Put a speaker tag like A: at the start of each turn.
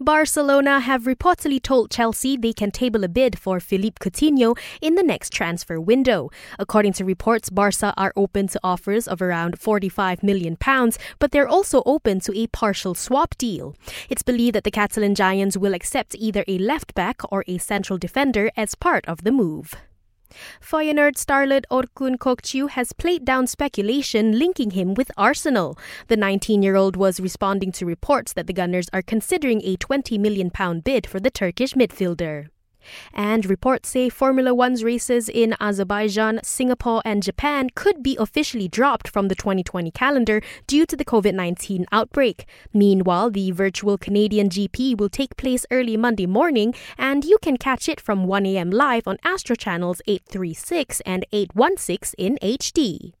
A: Barcelona have reportedly told Chelsea they can table a bid for Philippe Coutinho in the next transfer window. According to reports, Barca are open to offers of around 45 million pounds, but they're also open to a partial swap deal. It's believed that the Catalan Giants will accept either a left back or a central defender as part of the move. Feyenoord starlet Orkun Kökçü has played down speculation linking him with Arsenal. The 19-year-old was responding to reports that the Gunners are considering a 20 million pound bid for the Turkish midfielder. And reports say Formula One's races in Azerbaijan, Singapore, and Japan could be officially dropped from the 2020 calendar due to the COVID 19 outbreak. Meanwhile, the virtual Canadian GP will take place early Monday morning, and you can catch it from 1 a.m. live on Astro Channels 836 and 816 in HD.